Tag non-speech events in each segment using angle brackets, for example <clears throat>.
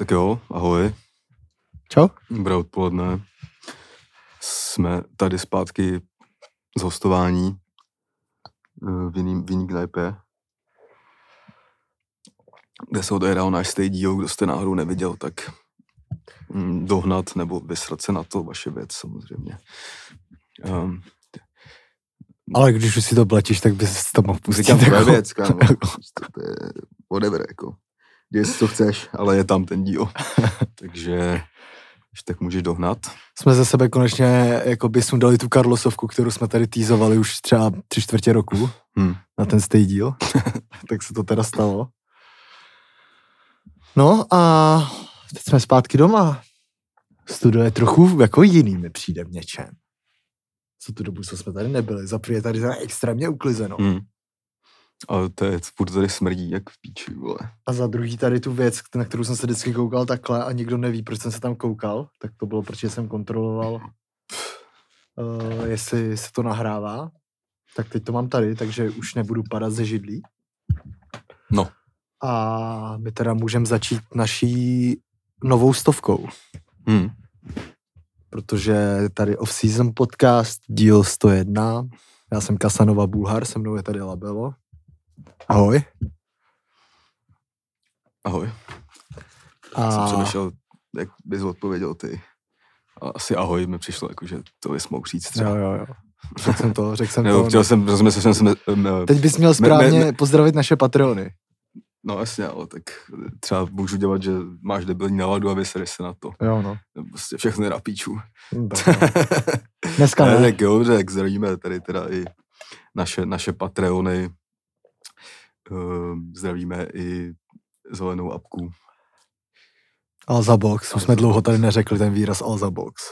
Tak jo, ahoj. Čau. Dobré odpoledne. Jsme tady zpátky z hostování eh, v jiným, v jiný knajpě, kde se odehrál náš stej díl, kdo jste náhodou neviděl, tak mm, dohnat nebo vysrat se na to, vaše věc samozřejmě. Um, Ale když už si to platíš, tak bys to mohl pustit. Říkám tvoje jako- věc, kámo. Prostě to je whatever, jako. Děj si, co chceš, ale je tam ten díl. <laughs> Takže, když tak můžeš dohnat. Jsme ze sebe konečně jako by sundali tu Karlosovku, kterou jsme tady týzovali už třeba tři čtvrtě roku Hm. na ten stej díl. <laughs> tak se to teda stalo. No a teď jsme zpátky doma. Studio je trochu jako jiný, mi přijde v něčem. Co tu dobu, co jsme tady nebyli. Za je tady extrémně uklizeno. Hm. Ale to je, furt tady smrdí, jak v píči, vole. A za druhý tady tu věc, na kterou jsem se vždycky koukal takhle a nikdo neví, proč jsem se tam koukal, tak to bylo, protože jsem kontroloval, uh, jestli se to nahrává. Tak teď to mám tady, takže už nebudu padat ze židlí. No. A my teda můžeme začít naší novou stovkou, Hm. protože tady off-season podcast, díl 101. Já jsem Kasanova Bulhar, se mnou je tady Labelo. Ahoj. Ahoj. A... A Jsem přemýšlel, jak bys odpověděl ty. A asi ahoj mi přišlo, jako, že to bys mohl říct třeba. jo, jo, jo. Řekl jsem to, řekl jsem <laughs> Nebo to. chtěl jsem, rozumím, jsem, jsem, Teď bys měl správně me- me- pozdravit naše Patrony. no jasně, ale tak třeba můžu dělat, že máš debilní náladu a vysereš se na to. Jo, no. Prostě všechno je na píču. Hm, tak. <laughs> Dneska ne, ne. tak jo, tak zdravíme tady teda i naše, naše Patreony. Um, zdravíme i zelenou apku. Alza Box. Už jsme dlouho tady neřekli ten výraz Alza Box.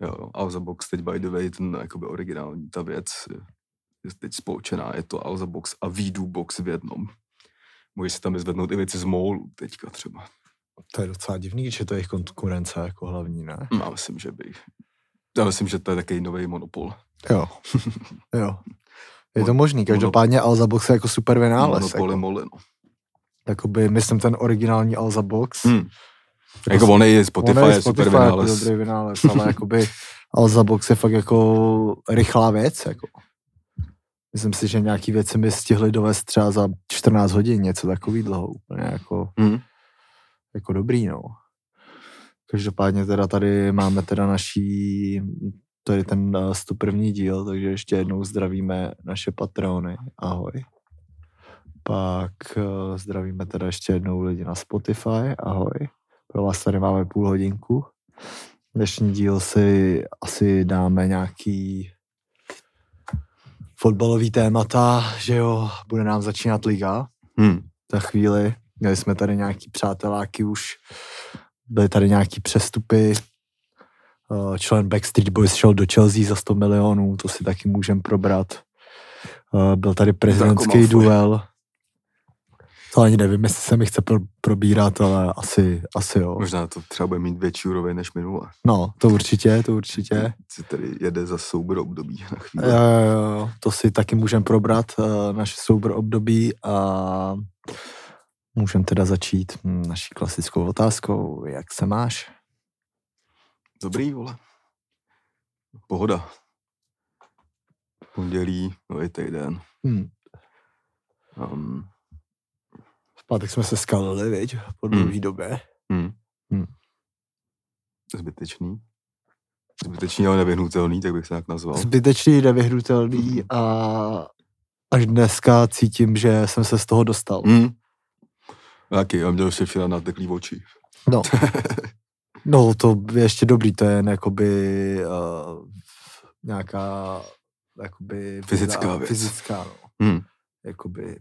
Jo, Alza Box teď by the way, ten jakoby originální, ta věc je- teď spolčená, je to Alza Box a Vidu Box v jednom. Můžeš si tam vyzvednout i věci z mólu teďka třeba. To je docela divný, že to je jejich konkurence jako hlavní, ne? Já myslím, že by... Já myslím, že to je takový nový monopol. Jo. <laughs> jo. Je to možný, každopádně Alza Box je jako super vynález. Monopoly Jako, moli, no. jakoby, myslím ten originální Alza Box. Hmm. Jako on je Spotify, ono je super jako vynález. dobrý vynález, ale jakoby <laughs> Alza Box je fakt jako rychlá věc, jako. Myslím si, že nějaký věci mi stihli dovést třeba za 14 hodin, něco takový dlouho, úplně jako, Hmm. jako dobrý, no. Každopádně teda tady máme teda naší, tady ten eh, 101. díl, takže ještě jednou zdravíme naše patrony, ahoj. Pak eh, zdravíme teda ještě jednou lidi na Spotify, ahoj. Pro vás tady máme půl hodinku. Dnešní díl si asi dáme nějaký fotbalový témata, že jo, bude nám začínat liga Hmm. za chvíli. Měli jsme tady nějaký přáteláky už, byly tady nějaký přestupy. Eh, Člen Backstreet Boys šel do Chelsea za 100 milionů, to si taky můžeme probrat. Eh, Byl tady prezidentský duel. To ani nevím, jestli se mi chce pro, probírat, ale asi, asi jo. Možná to třeba bude mít větší úroveň než minule. No, to určitě, to určitě. Si tady jede za soubor období na chvíli. Jo, jo, jo, to si taky můžeme probrat, uh, naše soubor období a můžeme teda začít hm, naší klasickou otázkou. Jak se máš? Dobrý, vole. Pohoda. Pondělí, nový týden. Hm. Um, V pátek jsme se skalili, viď? Po Hmm. dlouhé době. hmm. Hmm. Zbytečný. Zbytečný, ale nevyhnutelný, tak bych se tak nazval. Zbytečný, nevyhnutelný a až dneska cítím, že jsem se z toho dostal. Hmm. Taky, já měl ještě včera nateklý oči. No. <laughs> no, to je ještě dobrý, to je jen jakoby uh, nějaká jakoby Fyzická výzva- věc. Fyzická, no. Hmm. jakoby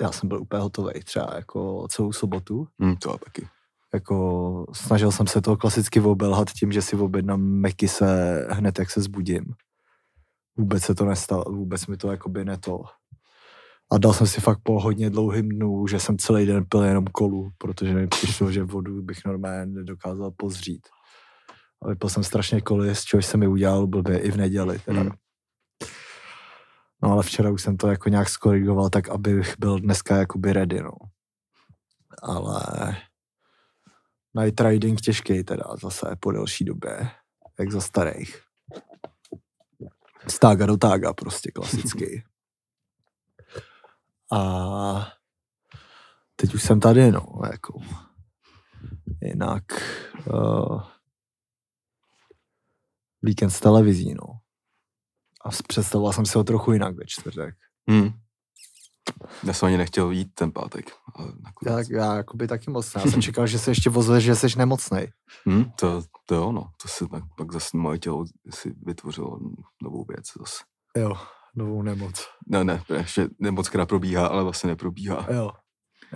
já jsem byl úplně hotový třeba jako celou sobotu. Hmm, to já taky. Jako snažil jsem se to klasicky obelhat tím, že si objednám meky se hned, jak se zbudím. Vůbec se to nestalo, vůbec mi to jakoby neto. A dal jsem si fakt po hodně dlouhým dnů, že jsem celý den pil jenom kolu, protože mi přišlo, že vodu bych normálně nedokázal pozřít. A vypil jsem strašně koly, z čehož se mi udělal blbě i v neděli. Teda. Hmm. No ale včera už jsem to jako nějak skorigoval tak, abych byl dneska jakoby ready, no. Ale Night riding těžký teda zase po delší době, jak za starých. Z tága do tága prostě klasicky. <laughs> A teď už jsem tady, no, jako. Jinak uh, víkend s televizí, no. A představoval jsem si ho trochu jinak ve čtvrtek. Hmm. Já jsem ani nechtěl jít ten pátek. Já, já jakoby taky moc ne. Já jsem čekal, že se ještě vozve, že jsi nemocnej. Hmm, to, to jo, no. To se tak, pak zase moje tělo si vytvořilo novou věc zase. Jo, novou nemoc. Ne, ne, ještě nemoc, která probíhá, ale vlastně neprobíhá. Jo,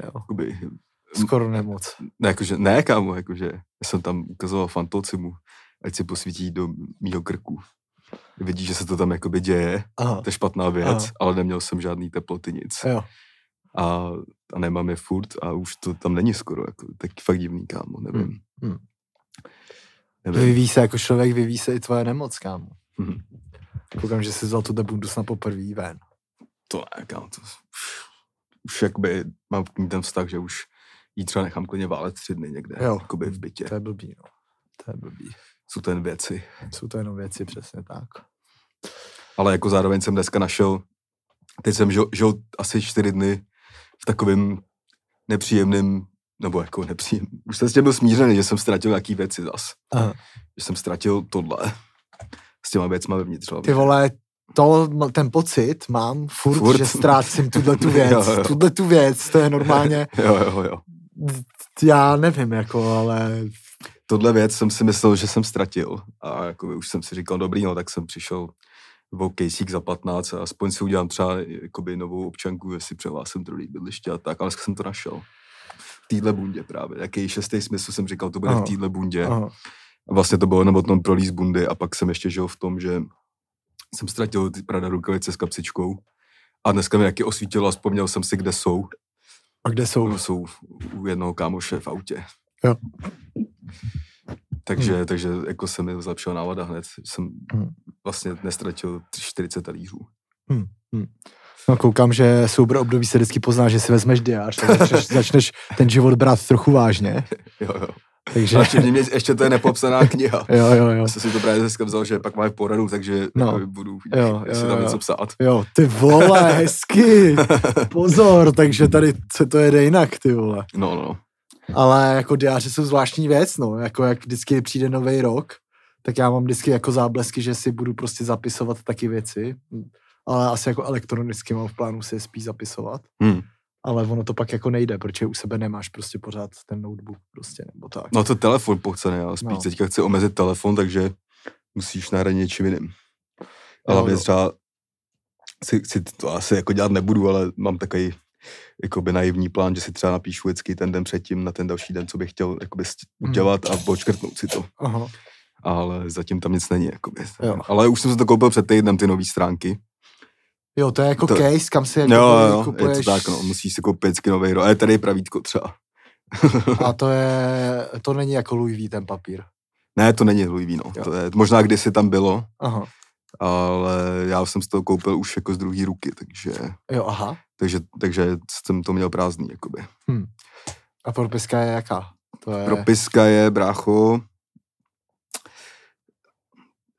jo. Jakoby, Skoro nemoc. ne, jakože, ne, kámo, jakože, já jsem tam ukazoval fantocimu, ať si posvítí do mýho krku. Vidí, že se to tam jakoby děje, Aha, to je špatná věc, Aha. ale neměl jsem žádný teploty, nic. jo. A, a nemám je furt a už to tam není skoro, jako, tak fakt divný, kámo, nevím. hmm. Nevím. Vyvíjí se jako člověk, vyvíjí se i tvoje nemoc, kámo. Mhm. Koukám, že jsi vzal tu debundu snad poprvé ven. To ne, kámo, to už, už jakoby mám k ní ten vztah, že už jí třeba nechám klidně válet tři dny někde, Jo. jakoby v bytě. To je blbý, no. To je blbý. Jsou to jen věci. Jsou to jenom věci, přesně tak. Ale jako zároveň jsem dneska našel, teď jsem žil, žil asi čtyři dny v takovém nepříjemném, nebo jako nepříjemný. Už jsem s tím byl smířený, že jsem ztratil nějaký věci zas. Aha. Že jsem ztratil tohle těma věcma vevnitř. hlavně. Ty vole, to, ten pocit mám furt, Furt. že ztrácím tuhle tu věc. <laughs> Jo, jo. tuhle tu věc, to je normálně, <laughs> Jo, jo, jo. já nevím, jako, ale Tohle věc jsem si myslel, že jsem ztratil. A jako už jsem si říkal, dobrý, no, tak jsem přišel o kejsík za 15 a aspoň si udělám třeba jakoby novou občanku, jestli přehlásím druhý bydliště a tak, ale dneska jsem to našel. V téhle bundě právě. Jaký šestý smysl jsem říkal, to bude Aha. v téhle bundě. aha, vlastně to bylo jenom o tom prolíz bundy a pak jsem ještě žil v tom, že jsem ztratil ty Prada rukavice s kapsičkou a dneska mi taky osvítilo a vzpomněl jsem si, kde jsou. a kde jsou? Jsou u jednoho kámoše v autě. Jo. Takže, takže jako se mi zlepšila nálada hned. Jsem Hmm. vlastně nestratil 40 talířů. No, koukám, že soubor období se vždycky pozná, že si vezmeš diář a <laughs> začneš, začneš ten život brát trochu vážně. Jo, jo. Takže, A ještě, mě, ještě to je nepopsaná kniha. <laughs> jo, jo, jo. Já jsem si to právě dneska vzal, že pak máme poradu, takže No. budu, Jo, jestli jo, tam jo. něco psát. Jo, ty vole, <laughs> hezky. Pozor, takže tady se to jede jinak, ty vole. No, no, no. Ale jako diáře jsou zvláštní věc, no. Jako jak vždycky přijde nový rok, tak já mám vždycky jako záblesky, že si budu prostě zapisovat taky věci. Ale asi jako elektronicky mám v plánu si je spíš zapisovat. Hmm. Ale ono to pak jako nejde, protože u sebe nemáš prostě pořád ten notebook prostě, nebo tak. No to telefon pochcený, já spíš No. no. teďka chci omezit telefon, takže musíš nahradit něčím jiným. Ale no, jo. třeba si, si, to asi jako dělat nebudu, ale mám takový jakoby naivní plán, že si třeba napíšu vždycky ten den předtím na ten další den, co bych chtěl jakoby Mhm. udělat a počkrtnout si to. Aha. Ale zatím tam nic není. Jakoby. Jo. Ale už jsem se to koupil před týdnem, ty nové stránky. Jo, to je jako To- case, kam si jako Jo, jo, jo, je kupuješ. to tak, no, musíš si koupit nový ro. Ale tady je pravítko třeba. A <laughs> to je, to není jako Louis V ten papír. ne, to není Louis víno. Jo. To je, možná kdysi tam bylo, Aha. ale já jsem z toho koupil už jako z druhé ruky, takže, Jo, aha. takže, takže jsem to měl prázdný, jakoby. A propiska je jaká? To je... Propiska je, brácho,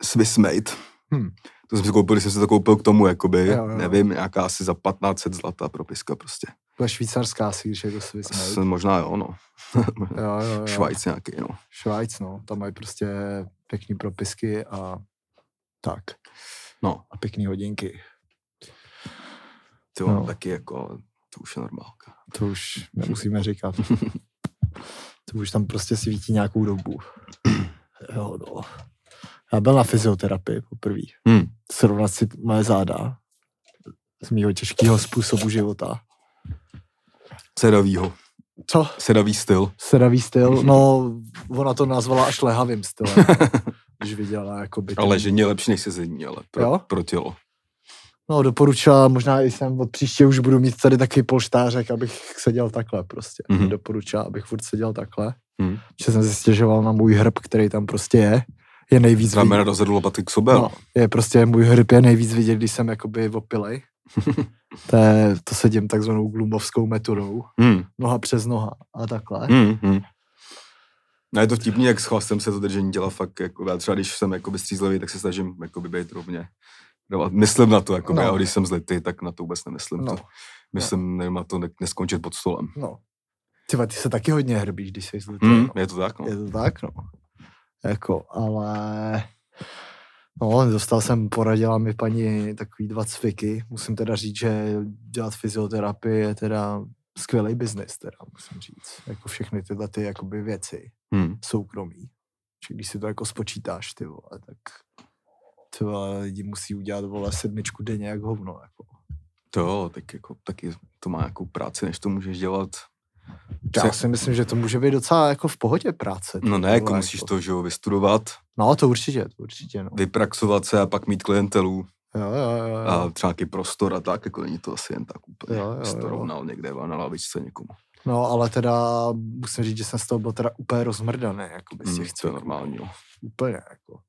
Swiss made. Hm. To jsem si koupil, když jsem si to koupil k tomu, jakoby, Jo, jo. nevím, nějaká asi za 1500 zlatá propiska prostě. To je švýcarská asi, když Swiss made. Jsem možná jo, no. Jo, jo, jo. Švajc nějaký, no. Švajc, no. Tam mají prostě pěkný propisky a tak. No, A pěkný hodinky. to. No. taky jako, to už je normálka. To už nemusíme říkat. <laughs> To už tam prostě svítí nějakou dobu. Jo, no. Já byl na fyzioterapii poprvé. Hmm. Srovnat si moje záda z mýho těžkého způsobu života. Sedavýho. Co? Sedavý styl. Sedavý styl? No, ona to nazvala až lehavým stylem. <laughs> když viděla, jako by Ale ležení je lepší než sezení, ale pro, Jo? pro tělo. No, doporučila, možná i jsem od příště už budu mít tady taky polštářek, abych seděl takhle prostě. Mhm. Mm-hmm. Doporučila, abych furt seděl takhle. Hmm. Že jsem si stěžoval na můj hrb, který tam prostě je. Je nejvíc Znamená dozadu lopaty k sobě. No, je prostě můj hrb je nejvíc vidět, když jsem jakoby opilej. <laughs> to, je, to sedím takzvanou glumovskou metodou. Hmm. Noha přes noha a takhle. Hmm. Hmm. No je to vtipný, jak s chlastem se to držení dělá fakt, jako já třeba když jsem jakoby střízlivý, tak se snažím jakoby být rovně. dávat- Myslím na to, jakoby, No. no. a když jsem zlitý, tak na to vůbec nemyslím. No. No. To, myslím no. na to ne- neskončit pod stolem. No. Ty, vole, ty se taky hodně hrbíš, když jsi zlitý. Mm, no. je to tak, no. Je to tak, no. Jako, ale... No, dostal jsem, poradila mi paní takový dva cviky. Musím teda říct, že dělat fyzioterapii je teda skvělý biznis, teda musím říct. Jako všechny tyhle ty jakoby věci Hmm. soukromí. Že když si to jako spočítáš, ty vole, tak ty vole, lidi musí udělat, vole, sedmičku denně jak hovno, jako. To jo, tak jako, taky to má nějakou práci, než to můžeš dělat. Já si myslím, že to může být docela jako v pohodě práce. No ne, jako vole, musíš to, že jo, vystudovat, No, to určitě, to určitě, no. vypraxovat se a pak mít klientelu Jo, jo, jo, jo. a třeba nějaký prostor a tak, jako není to asi jen tak úplně, Jo, jo, jo, to rovnal někde na lavičce někomu. No, ale teda musím říct, že jsem z toho byl teda úplně rozmrdaný, jako to je cviků. normální, jo. Úplně, jako.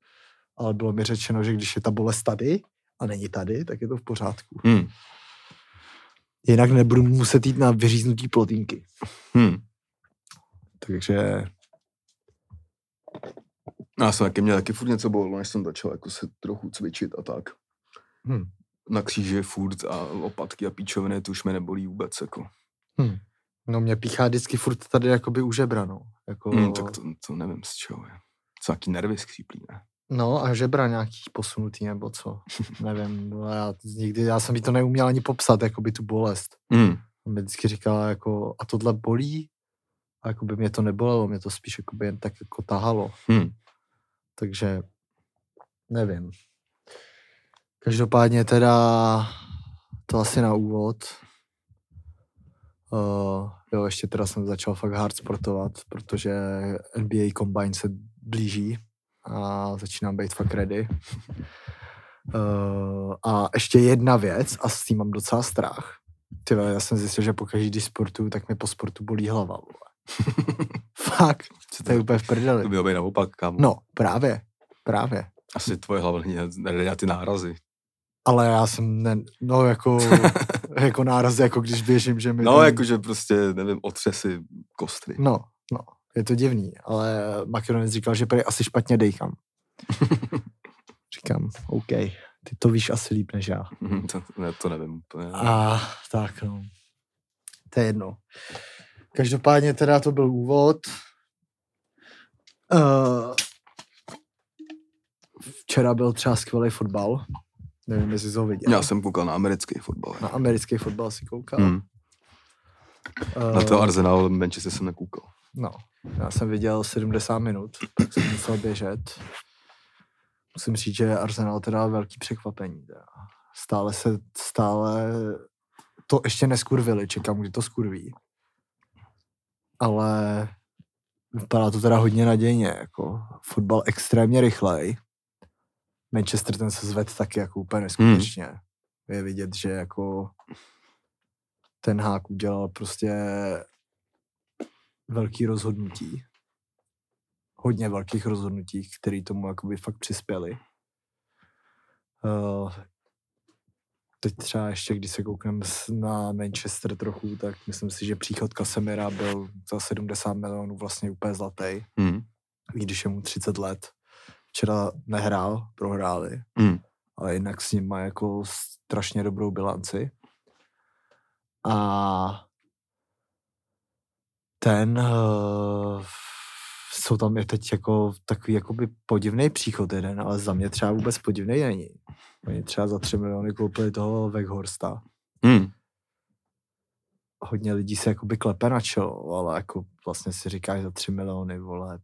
Ale bylo mi řečeno, že když je ta bolest tady a není tady, tak je to v pořádku. Hmm. Jinak nebudu muset jít na vyříznutí plotínky. Hmm. Takže Já jsem taky měl taky furt něco bolelo, než jsem začal jako se trochu cvičit a tak. hm, Na kříži furt a opatky a píčoviny, to už mě nebolí vůbec, jako. hm. no mě píchá vždycky furt tady jakoby u žebra, no. Jako, Hmm, tak to, to, nevím z čeho je. Co nějaký nervy skříplí, ne? No a žebra nějaký posunutý nebo co. Nevím, no já, nikdy, já jsem jí to neuměl ani popsat, jakoby tu bolest. A mi vždycky říkala jako, a tohle bolí? A jako by mě to nebolelo, mě to spíš jako by jen tak jako tahalo. Hmm. Takže nevím. Každopádně teda to asi na úvod. Uh, jo, ještě teda jsem začal fakt hard sportovat, protože NBA Combine se blíží a začínám být fakt ready. Uh, a ještě jedna věc, a s tím mám docela strach. Ty já jsem zjistil, že po každý sportu, tak mi po sportu bolí hlava. Vole. <laughs> Fakt, Co to je úplně v to prdeli. by mělo být naopak, kámo. No, právě, právě. Asi tvoje hlava není na ty nárazy. Ale já jsem, ne, no jako, <laughs> jako náraz, jako když běžím, že mi... No, ten- jakože prostě, nevím, otřesy kostry. No, je to divný, ale Makedonec říkal, že prý asi špatně dejchám. <laughs> Říkám, OK, ty to víš asi líp než já. Mhm, to, ne, to nevím úplně. A tak no, to je jedno. Každopádně teda to byl úvod. Uh, včera byl třeba skvělý fotbal. Nevím, jestli jsi ho viděl. Já jsem koukal na americký fotbal. Na americký fotbal si koukal. Hmm. Na to Eh, Arsenal Manchester jsem nekoukal. No, já jsem viděl 70 minut, tak jsem musel běžet. Musím říct, že Arsenal teda velký překvapení. Teda. Stále se, stále to ještě neskurvili, čekám, kdy to skurví. Ale vypadá to teda hodně nadějně, jako fotbal extrémně rychlej. Manchester ten se zved taky jako úplně neskutečně. Hmm. Je vidět, že jako ten hák udělal prostě velký rozhodnutí. Hodně velkých rozhodnutí, které tomu jakoby fakt přispěly. Uh, teď třeba ještě, když se koukneme na Manchester trochu, tak myslím si, že příchod Casemira byl za 70 milionů vlastně úplně zlatý, i když je mu 30 let. Včera nehrál, prohráli, Hmm. ale jinak s ním má jako strašně dobrou bilanci. A ten, uh, jsou tam je teď jako takový jakoby podivný příchod jeden, ale za mě třeba vůbec podivný není. Oni třeba za 3 miliony koupili toho Weghorsta. Hmm. Hodně lidí se jakoby klepe na čelo, ale jako vlastně si říkáš za 3 miliony, vole,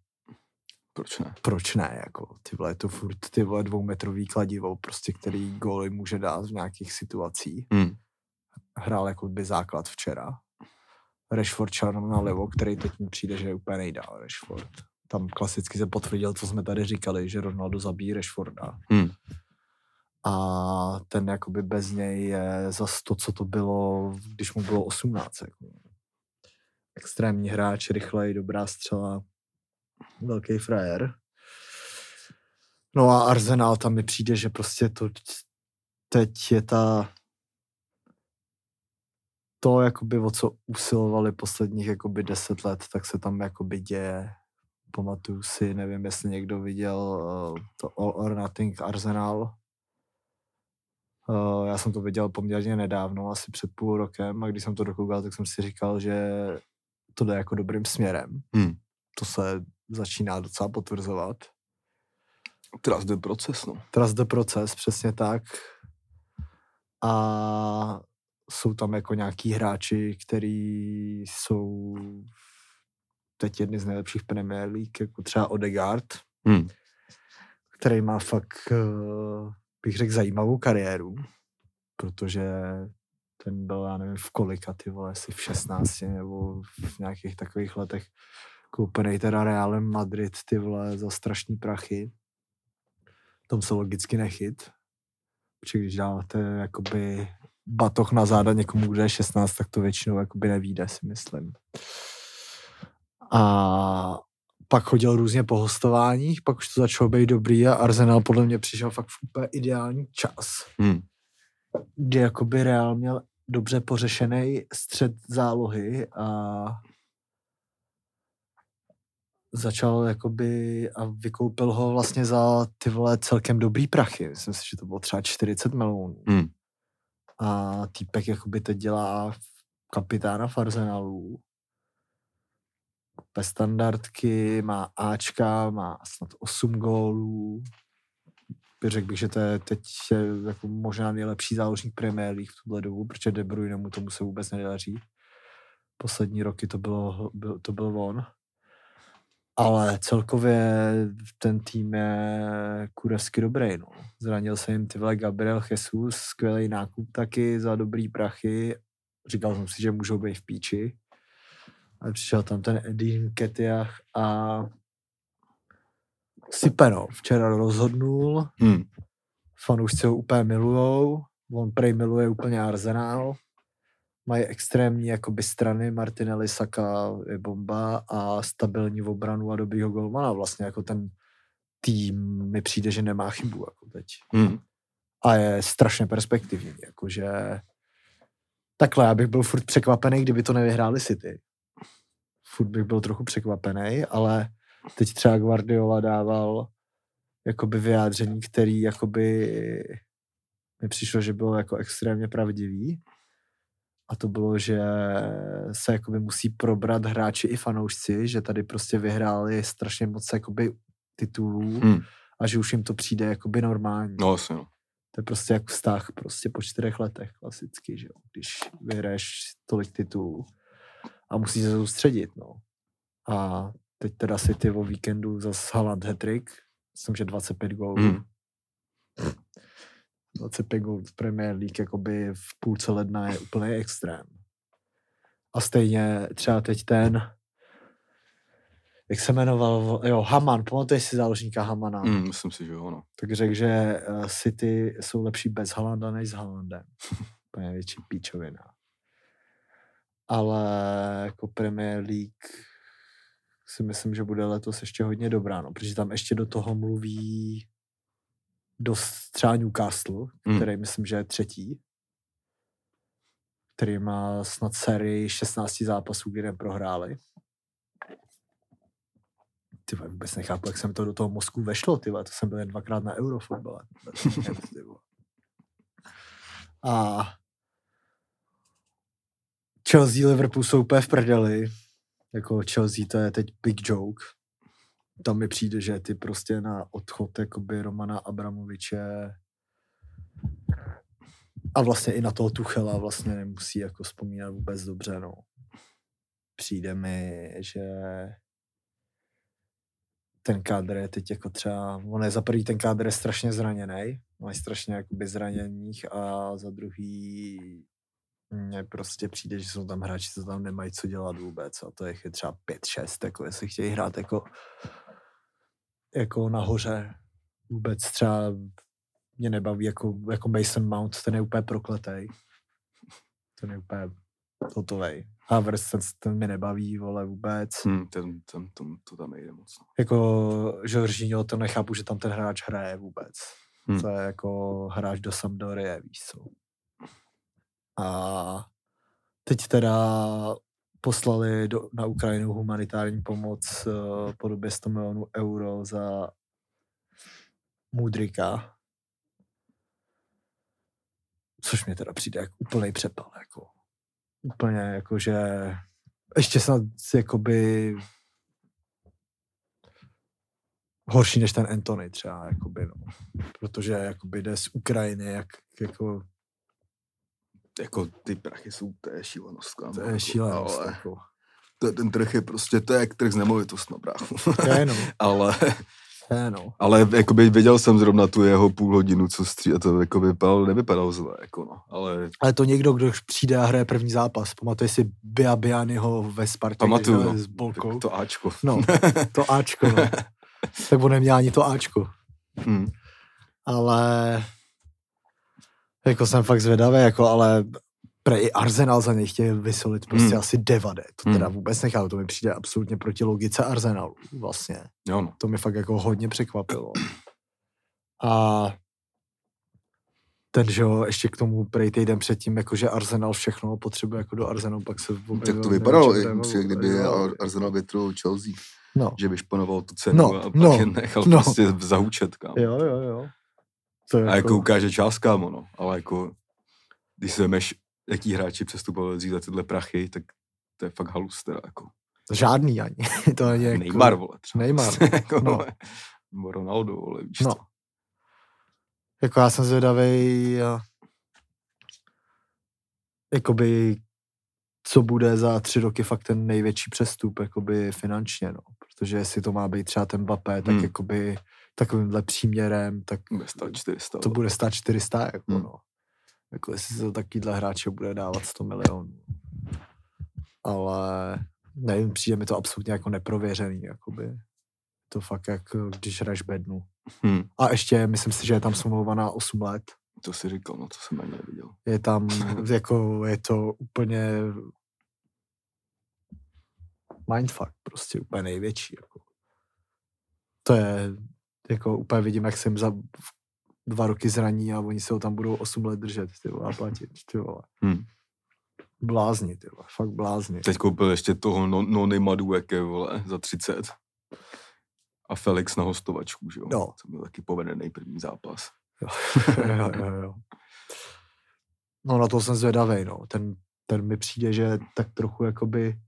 Proč ne? proč ne, jako ty vole, je to furt ty vole dvoumetrový kladivo, prostě který góly může dát v nějakých situacích. Hmm. Hrál jako by základ včera. Rashford šel na levo, který teď mi přijde, že je úplně nejdál Rashford. Tam klasicky se potvrdil, co jsme tady říkali, že Ronaldo zabíjí Rashforda. Hmm. A ten jakoby bez něj je zas to, co to bylo, když mu bylo 18. Jako. Extrémní hráč, rychlej, dobrá střela, velký frajer. No a Arsenal tam mi přijde, že prostě to teď je ta to, jakoby, o co usilovali posledních jakoby deset let, tak se tam jakoby děje pamatuju si, nevím, jestli někdo viděl uh, to All or Nothing Arsenal. Uh, já jsem to viděl poměrně nedávno, asi před půl rokem a když jsem to dokoukal, tak jsem si říkal, že to jde jako dobrým směrem. Hmm. To se začíná docela potvrzovat. Teraz jde proces, no. Trust the proces, přesně tak. A jsou tam jako nějaký hráči, který jsou teď jedny z nejlepších Premier League, jako třeba Odegaard, Hmm. který má fakt, eh, bych řekl, zajímavou kariéru, protože ten byl, já nevím, v kolika, ty vole, asi v 16 nebo v nějakých takových letech koupený teda Realem Madrid, ty vole, za strašný prachy. Tom se logicky nechyt, protože když dáváte jakoby batoh na záda někomu, kde je 16, tak to většinou jakoby nevíde, si myslím. A pak chodil různě po hostováních, pak už to začalo být dobrý a Arsenal podle mě přišel fakt v úplně ideální čas, Hmm. kdy jakoby Real měl dobře pořešený střed zálohy a začal jakoby a vykoupil ho vlastně za ty vole celkem dobrý prachy. Myslím si, že to bylo třeba 40 milionů. Hmm. A týpek jakoby teď dělá kapitána v Arsenalu. Bez standardky, má Ačka, má snad 8 gólů. Řekl bych, že to je teď je jako možná nejlepší záložník Premier League v tuhle dobu, protože De Bruyne mu tomu se vůbec nedaří. Poslední roky to, bylo, byl, to byl on. Ale celkově ten tým je kurevsky dobrý. No. Zranil se jim ty vole Gabriel Jesus, skvělý nákup taky za dobrý prachy. Říkal jsem si, že můžou být v píči. Ale přišel tam ten Edin Ketiach a Sipeno včera rozhodnul, Hmm. fanoušci ho úplně milujou, on prej miluje úplně Arsenal, mají extrémní jakoby strany, Martinelli, Saka je bomba a stabilní v obranu a dobrýho golmana. Vlastně jako ten tým mi přijde, že nemá chybu jako teď. Hmm. A je strašně perspektivní, jakože takhle, já bych byl furt překvapený, kdyby to nevyhráli City. Furt bych byl trochu překvapený, ale teď třeba Guardiola dával jakoby vyjádření, který jakoby mi přišlo, že bylo jako extrémně pravdivý. A to bylo, že se jakoby musí probrat hráči i fanoušci, že tady prostě vyhráli strašně moc jakoby titulů Hmm. a že už jim to přijde jakoby normální. No, asi no. To je prostě jak vztah prostě po čtyřech letech klasicky, že jo. Když vyhraješ tolik titulů a musíš se soustředit, no. A teď teda City o víkendu zas Haaland hat-trick, myslím, že 25 gólů. Hmm. 25 gólů v Premier League jakoby v půlce ledna je úplný extrém. A stejně třeba teď ten, jak se jmenoval, jo, Haman, pamatuješ si záložníka Hamana? Hmm. Myslím si, že jo, no. tak řekl, že eh, City jsou lepší bez Halanda než s Halandem. <laughs> Úplně větší píčovina. Ale jako Premier League si myslím, že bude letos ještě hodně dobrá, no, protože tam ještě do toho mluví dost třeba Newcastle, Hmm. který myslím, že je třetí, který má snad sérii 16 zápasů, kde neprohráli. Ty vůbec nechápu, jak jsem to do toho mozku vešlo, ty to jsem byl jen dvakrát na Eurofotbale. <laughs> A Chelsea Liverpool jsou úplně v prdeli. Jako Chelsea to je teď big joke. Tam mi přijde, že ty prostě na odchod jakoby Romana Abramoviče a vlastně i na toho Tuchela vlastně nemusí jako vzpomínat vůbec dobře, no. Přijde mi, že ten kádr je teď jako třeba, on je za prvý ten kádr je strašně zraněný, mají strašně jakoby zraněných a za druhý mně prostě přijde, že jsou tam hráči, co tam nemají co dělat vůbec a to je třeba 5-6, jako jestli chtějí hrát jako, jako nahoře. Vůbec třeba mě nebaví jako, jako Mason Mount, ten je úplně prokletej. Ten je úplně hotovej. Havertz, ten, ten mi nebaví, vole, vůbec. Hmm. Ten, ten, ten, to tam nejde moc. No. Jako Jorginho, to nechápu, že tam ten hráč hraje vůbec. Hmm. To je jako hráč do Sampdorie, víš co. A teď teda poslali do, na Ukrajinu humanitární pomoc uh, po době 100 milionů euro za Mudrika. Což mě teda přijde jako úplný přepal. Jako. Úplně jako, že ještě snad jakoby horší než ten Anthony třeba, jakoby, no. Protože jakoby jde z Ukrajiny, jak, jako, Jako ty prachy jsou, to je šílenost. to jako, je šílenost. Ale Jako. to, ten trh je prostě, to je jak trh s nemovitostmi, bráchu. No, <laughs> ale, no. ale jakoby viděl jsem zrovna tu jeho půl hodinu, co stří, a to jako vypadalo, nevypadalo zle, jako no. Ale Ale to někdo, kdo přijde a hraje první zápas. Pamatuje si Bia Bianiho ve Spartě, Pamatuju, no. s Bolkou. to Ačko. No, to Ačko, no. <laughs> tak on neměl ani to Ačko. Hmm. Ale jako jsem fakt zvědavý, jako ale pre i Arsenal za něj chtěl vysolit prostě Hmm. asi devade. To teda Hmm. vůbec nechápu, to mi přijde absolutně proti logice Arsenalu vlastně. Jo, no. To mi fakt jako hodně překvapilo. A ten, že jo, ještě k tomu prej týden předtím, jakože Arsenal všechno potřebuje jako do Arsenalu, pak se Tak to vypadalo, přijde, kdyby jo, Arsenal vytrhl Chelsea, No, že vyšponoval tu cenu No, a pak no, je nechal no. prostě zahučet, kámo. jo, jo, jo. To je A jako ukáže část, kámo, no. Ale jako, když si vemeš, jaký hráči přestupovali dřív za tyhle prachy, tak to je fakt halus teda, jako. Žádný ani. <laughs> to ani jako, Neymar, vole, třeba. Neymar, <laughs> jako, no. vole. Nebo Ronaldo, vole, víš No. co. Jako já jsem zvědavý, a- jakoby, co bude za tři roky fakt ten největší přestup, jakoby finančně, no. Protože jestli to má být třeba ten Mbappé, tak Hmm. jakoby takovýmhle příměrem, tak Bude stát 400. to bude stát 400, jako Hmm. no. Jako jestli se to takovýhle hráče bude dávat 100 milionů. Ale nevím, přijde mi to absolutně jako neprověřený, jakoby. To fakt jak, když hraješ bednu. Hm, A ještě, myslím si, že je tam smlouvaná 8 let. to si říkal, no to jsem ani neviděl. Je tam, <laughs> jako, je to úplně mindfuck, prostě úplně největší. Jako. To je, jako úplně vidím, jak jsem za dva roky zraní a oni se ho tam budou 8 let držet, ty vole, a platit, ty vole. Hm. Blázni, ty vole, fakt blázni. Teď koupil ještě toho no, Nony Madueke, vole, za 30. A Felix na hostovačku, že jo? No. To byl taky povedený první zápas. <laughs> jo, jo, jo. No na to jsem zvědavej, no. Ten, ten mi přijde, že tak trochu jakoby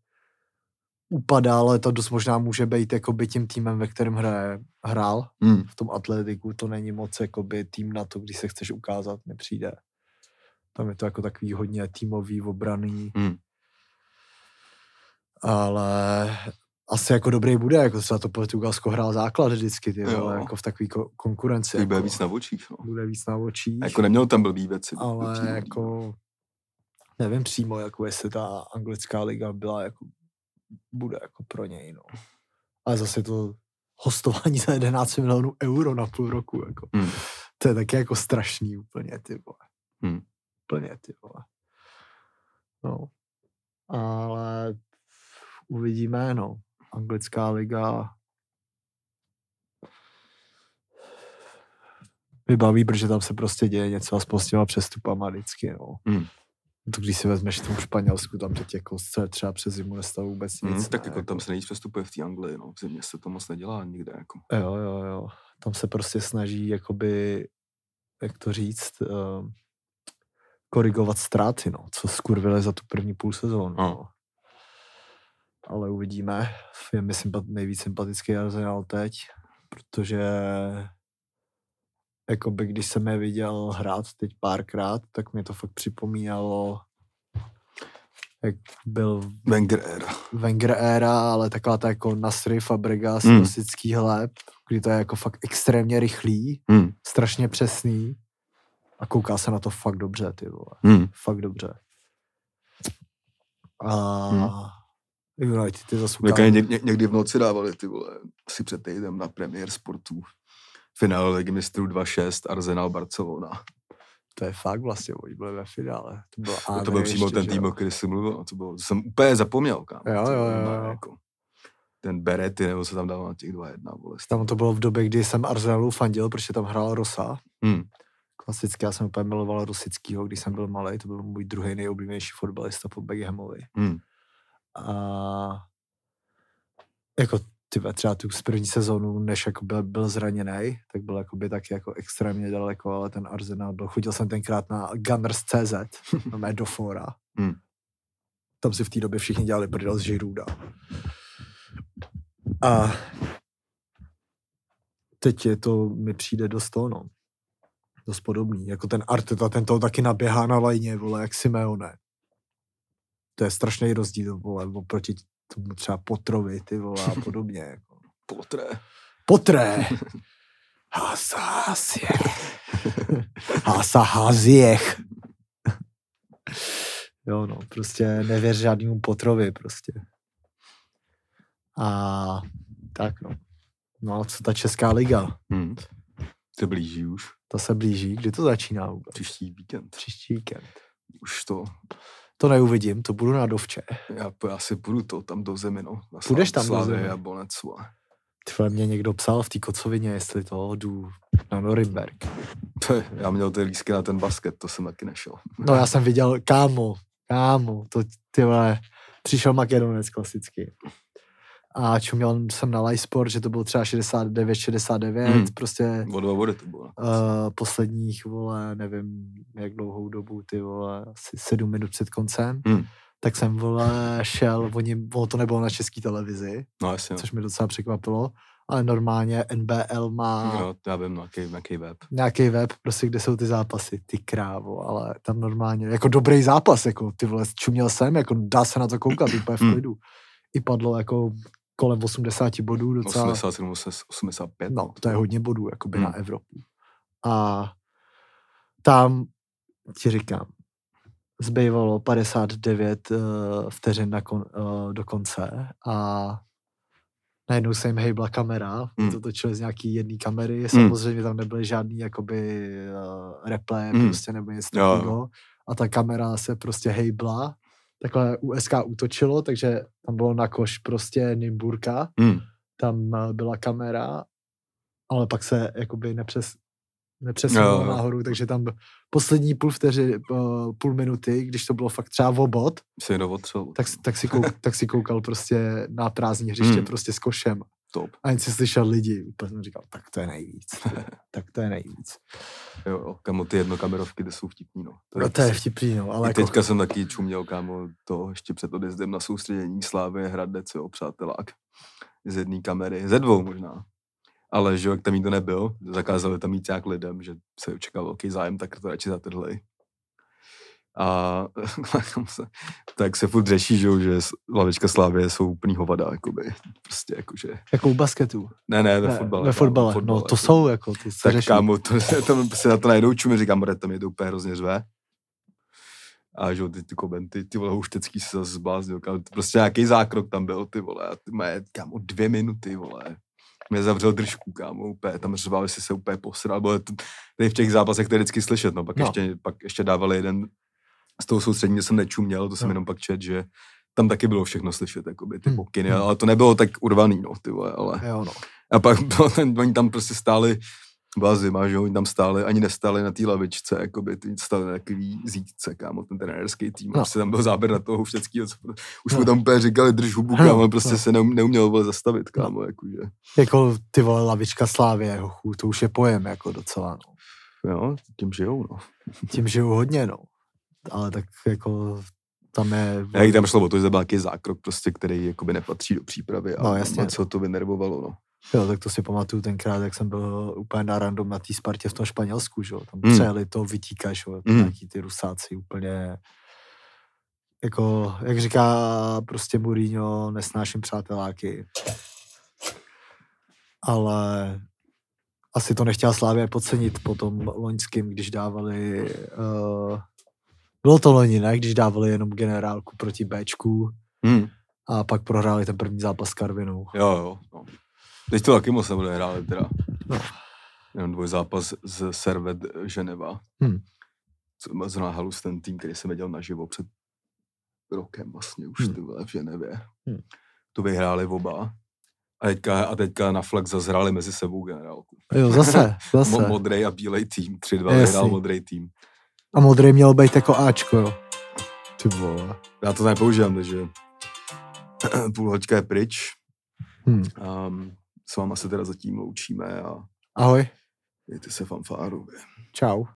upadá, ale to dost možná může být jakoby tím týmem, ve kterém hraje, hrál. Hm. V tom atletiku to není moc jakoby tým na to, když se chceš ukázat, mi přijde. Tam je to jako takový hodně týmový, obraný, Hm. ale asi jako dobrý bude, jako třeba to Portugalsko hrál základ vždycky, ty vole, jako v takové ko- konkurenci. Teď bude jako, víc na očích, no. bude víc na očích. A jako neměl tam blbý věci. ale no. jako nevím přímo, jako jestli ta anglická liga byla jako, bude jako pro něj, no. Ale zase to hostování za 11 milionů euro na půl roku, jako. Hm. To je taky jako strašný úplně, ty vole. Hm. Úplně, ty vole. No. Ale uvidíme, no. Anglická liga vybaví, protože tam se prostě děje něco aspoň s těma přestupama vždycky, no. Hm. To když si vezmeš v tom Španělsku, tam teď jako se třeba přes zimu nestalo vůbec nic. Hm, tak ne, jako tam se nejvíc přestupuje v té Anglii, no. V zimě se to moc nedělá nikde, jako. Jo, jo, jo. Tam se prostě snaží, jakoby, jak to říct, uh, korigovat ztráty, no, co skurvili za tu první půl sezónu. No. No. Ale uvidíme. Je mi sympat, nejvíc sympatický Arsenal teď, protože jakoby, když jsem je viděl hrát teď párkrát, tak mě to fakt připomínalo, jak byl Wenger era. Wenger éra, ale taková ta jako Nasry, Fabregas, Mm. mm. klasický hleb, kdy to je jako fakt extrémně rychlý, Hm. strašně přesný a kouká se na to fakt dobře, ty vole. Hm. Fakt dobře. A Mm. United ty zase Jaká ukázali- ně, ně, někdy v noci dávali ty vole, si před týdnem na premiér sportů. Finále ligy mistrů 2-6, Arsenal Barcelona. To je fakt vlastně, oni byli ve finále. To, bylo A to byl přímo ten tým, o který jsem mluvil. a To, bylo, to jsem úplně zapomněl, kámo. Jo, jo, jo, jo. Jako, ten Berety, nebo se tam dával na těch 2-1, vole. Tam to bylo v době, kdy jsem Arsenalu fandil, protože tam hrál Rosa. Hm. Klasicky, já jsem úplně miloval Rosickýho, když jsem byl malý, to byl můj druhý nejoblíbenější fotbalista po Beckhamovi. Hm. A jako tyhle, třeba tu z první sezónu, než jako byl, byl zraněný, tak byl jakoby taky jako extrémně daleko, ale ten Arsenal byl. Chodil jsem tenkrát na Gunners.cz, <laughs> na do fora. Hmm. Tam si v té době všichni dělali prdel z Žiruda. A teď je to, mi přijde dost to, no. Dost podobný. Jako ten Arteta, ten to taky naběhá na lajně, vole, jak Simeone. To je strašný rozdíl, vole, oproti tomu třeba Potrovi, ty vole, a podobně. <laughs> Jako. Potré. Potré. <laughs> Hasa Hasiech. Hasa Haziech. Jo, no, prostě nevěř žádnému Potrovi, prostě. A tak, no. No a co ta Česká liga? Hmm. Se blíží už. Ta se blíží. Kdy to začíná vůbec? Příští víkend. Příští víkend. Už to. To neuvidím, to budu na dovče. Já, já si půjdu to tam do zemi, no. Na Půjdeš tam do zemi? a Ty vole, mě někdo psal v té kocovině, jestli to jdu na Norimberg. Já měl ty lísky na ten basket, to jsem taky nešel. No já jsem viděl, kámo, kámo, to ty vole, přišel Makedonec klasicky. A čuměl jsem na Live Sport, že to bylo třeba 69, 69, Hmm. prostě O dva body to bylo. uh, posledních, vole, nevím, jak dlouhou dobu, ty vole, asi sedm minut před koncem. Hmm. Tak jsem, vole, šel, oni, ono to nebylo na české televizi, No jasně. No. což mě docela překvapilo, ale normálně NBL má Jo, já vím, na jaký, na jaký web. nějaký web, prostě, kde jsou ty zápasy, ty krávo, ale tam normálně, jako dobrý zápas, jako ty vole, čuměl jsem, jako dá se na to koukat <clears throat> úplně v Hmm. klidu. I padlo jako kolem 80 bodů docela. 87, 85. No, to je hodně bodů, jakoby na Hmm. Evropu. A tam ti říkám, zbývalo 59 uh, vteřin na kon, uh, do konce a najednou se jim hejbla kamera, Hmm. hmm. to točili z nějaký jedné kamery, samozřejmě tam nebyly žádný jakoby uh, replay Hmm. prostě nebo něco takového a ta kamera se prostě hejbla, takhle USK útočilo, takže tam bylo na koš prostě Nymburka, Hmm. tam eh, byla kamera, ale pak se jakoby nepřes, nepřesunulo jo. nahoru, takže tam poslední půl vteři, eh, půl minuty, když to bylo fakt třeba v obod, Se někdo otřel. tak, tak, si, kouk, tak si koukal prostě na prázdní hřiště Hmm. prostě s košem. Top. A jen si slyšel lidi, úplně jsem říkal, tak to je nejvíc, <laughs> tak to je nejvíc. Jo, jo, kamo, ty jednokamerovky, ty jsou vtipný, no. No to je vtipný, no, ale jako, teďka jsem taky čuměl, kámo, to ještě před odjezdem na soustředění Slávy Hradec, jo, přátelák. Z jedné kamery, ze dvou možná. Ale že jo, jak tam nikdo nebyl, zakázali tam jít nějak lidem, že se očekal velký zájem, tak to radši zatrhli. A tam tak se furt řeší, že, že lavička Slávě jsou úplný hovada, jakoby. Prostě jakože, jako u basketu. ne, ne, ve Ne, fotbale. Ve fotbale, fotbale, no to jako. jsou jako, to se Tak řeší. kámo, to, <laughs> se na to najednou čumě, říkám, "More, to mě to úplně hrozně řve. A že ty, ty komenty, ty vole, houštecký se zase zbláznil, kámo, prostě nějaký zákrok tam byl, ty vole, a ty mé, kámo, dvě minuty, vole. Mě zavřel držku, kámo, úplně, tam řval, jestli se úplně posral, bo to, tady v těch zápasech to je vždycky slyšet, no, pak, No. Ještě, pak ještě dávali jeden z toho soustřední, jsem nečuměl, to jsem No. jenom pak čet, že tam taky bylo všechno slyšet, jakoby, ty Hmm, pokyny, hmm. ale to nebylo tak urvaný, no, ty vole, ale... Jo, no. A pak <laughs> bylo ten, oni tam prostě stáli, byla zima, že oni tam stáli, ani nestáli na té lavičce, jakoby, ty stáli na takový zítce, kámo, ten trenérský tým, No. no. prostě tam byl záběr na toho všeckýho, co, už No. mu tam úplně říkali, drž hubu, No, kámo, ale prostě no. se neum, neuměl vole zastavit, kámo, jakože, Jako ty vole lavička Slávě, hochu, to už je pojem jako docela, no. jo, tím žijou, no. Tím žiju hodně, no. Ale tak jako tam je... Jak tam šlo o to, že byl nějaký zákrok, prostě, který jakoby nepatří do přípravy a No, jasně. ho to vynervovalo, no. Jo, tak to si pamatuju tenkrát, jak jsem byl úplně na random na té Spartě v tom Španělsku, že jo. Tam Mm. přejeli to vytíka, že jo. Mm. Nějaký ty rusáci úplně jako, jak říká prostě Mourinho, nesnáším přáteláky. Ale asi to nechtěla Slávě podcenit po tom loňským, když dávali, uh, bylo to loni, ne? Když dávali jenom generálku proti Bčku Hmm. a pak prohráli ten první zápas s Karvinou. Jo, jo, no. Teď to taky moc hráli, teda. No. Jenom dvojzápas z Servet Ženeva. Hmm. Zrovna halus ten tým, který jsem viděl naživo před rokem vlastně už Hmm. v Ženevě. Hmm. To vyhráli oba. A teďka, a teďka na flag zazhráli mezi sebou generálku. Jo, zase, <laughs> zase. Mo- modrej a bílej tým. 3-2 Jasný. vyhrál modrej tým. A modrý měl být jako Ačko, jo. Ty vole. Já to nepoužívám, takže <clears throat> půl hoďka je pryč. Hmm. Um, s váma se teda zatím loučíme a Ahoj, mějte se fanfáru. čau.